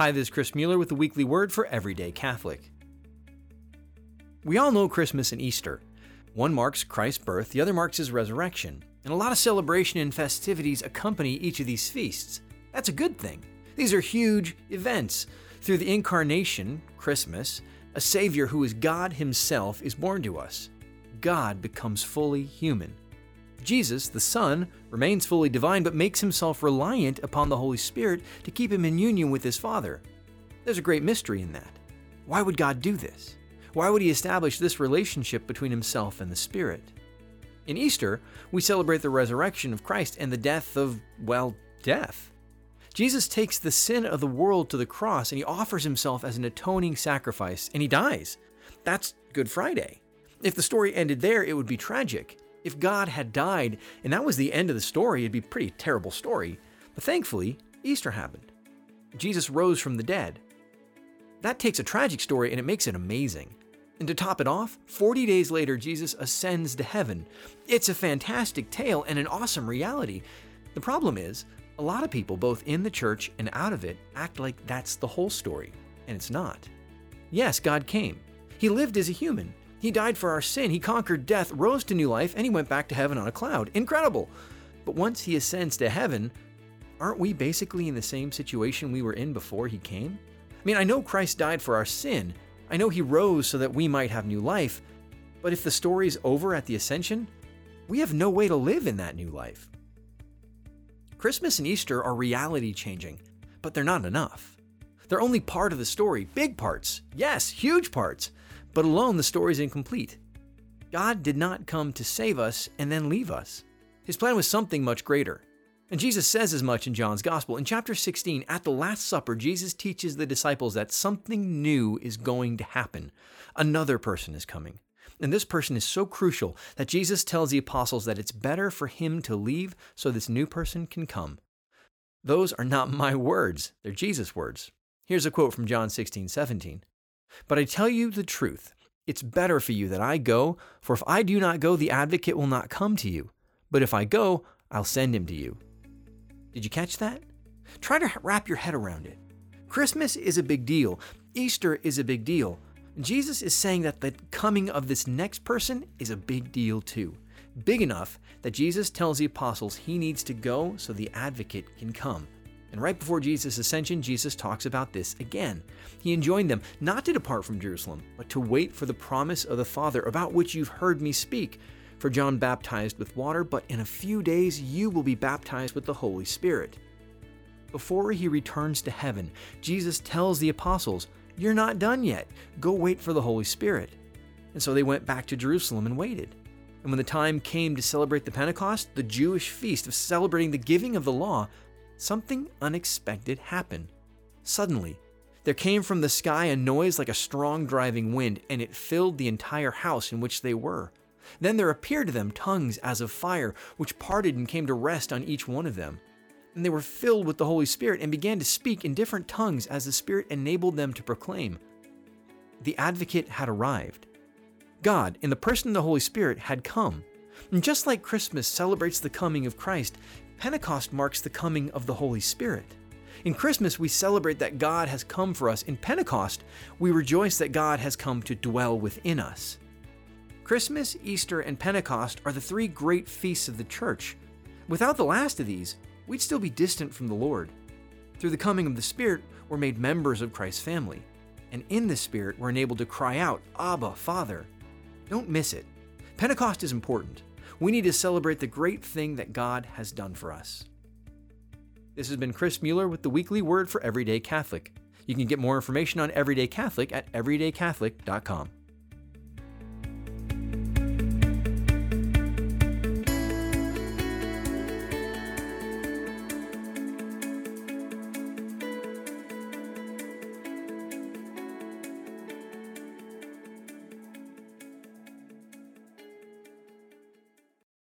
Hi, this is Chris Mueller with the weekly word for Everyday Catholic. We all know Christmas and Easter. One marks Christ's birth, the other marks his resurrection, and a lot of celebration and festivities accompany each of these feasts. That's a good thing. These are huge events. Through the incarnation, Christmas, a Savior who is God Himself is born to us. God becomes fully human. Jesus, the Son, remains fully divine but makes himself reliant upon the Holy Spirit to keep him in union with his Father. There's a great mystery in that. Why would God do this? Why would he establish this relationship between himself and the Spirit? In Easter, we celebrate the resurrection of Christ and the death of, well, death. Jesus takes the sin of the world to the cross and he offers himself as an atoning sacrifice, and he dies. That's Good Friday. If the story ended there, it would be tragic. If God had died and that was the end of the story, it'd be a pretty terrible story. But thankfully, Easter happened. Jesus rose from the dead. That takes a tragic story and it makes it amazing. And to top it off, 40 days later, Jesus ascends to heaven. It's a fantastic tale and an awesome reality. The problem is, a lot of people, both in the church and out of it, act like that's the whole story, and it's not. Yes, God came. He lived as a human. He died for our sin. He conquered death, rose to new life, and he went back to heaven on a cloud. Incredible! But once he ascends to heaven, aren't we basically in the same situation we were in before he came? I mean, I know Christ died for our sin. I know he rose so that we might have new life. But if the story's over at the ascension, we have no way to live in that new life. Christmas and Easter are reality changing, but they're not enough. They're only part of the story, big parts, yes, huge parts, but alone the story is incomplete. God did not come to save us and then leave us. His plan was something much greater. And Jesus says as much in John's Gospel. In chapter 16, at the Last Supper, Jesus teaches the disciples that something new is going to happen. Another person is coming. And this person is so crucial that Jesus tells the apostles that it's better for him to leave so this new person can come. Those are not my words, they're Jesus' words. Here's a quote from John 16, 17. But I tell you the truth. It's better for you that I go, for if I do not go, the advocate will not come to you. But if I go, I'll send him to you. Did you catch that? Try to wrap your head around it. Christmas is a big deal. Easter is a big deal. Jesus is saying that the coming of this next person is a big deal too. Big enough that Jesus tells the apostles he needs to go so the advocate can come. And right before Jesus' ascension, Jesus talks about this again. He enjoined them not to depart from Jerusalem, but to wait for the promise of the Father, about which you've heard me speak. For John baptized with water, but in a few days you will be baptized with the Holy Spirit. Before he returns to heaven, Jesus tells the apostles, you're not done yet. Go wait for the Holy Spirit. And so they went back to Jerusalem and waited. And when the time came to celebrate the Pentecost, the Jewish feast of celebrating the giving of the law, something unexpected happened. Suddenly, there came from the sky a noise like a strong driving wind, and it filled the entire house in which they were. Then there appeared to them tongues as of fire, which parted and came to rest on each one of them and they were filled with the Holy Spirit and began to speak in different tongues as the Spirit enabled them to proclaim. The advocate had arrived. God, in the person of the Holy Spirit, had come. And just like Christmas celebrates the coming of Christ, Pentecost marks the coming of the Holy Spirit. In Christmas, we celebrate that God has come for us. In Pentecost, we rejoice that God has come to dwell within us. Christmas, Easter, and Pentecost are the three great feasts of the church. Without the last of these, we'd still be distant from the Lord. Through the coming of the Spirit, we're made members of Christ's family. And in the Spirit, we're enabled to cry out, Abba, Father. Don't miss it. Pentecost is important. We need to celebrate the great thing that God has done for us. This has been Chris Mueller with the weekly word for Everyday Catholic. You can get more information on Everyday Catholic at everydaycatholic.com.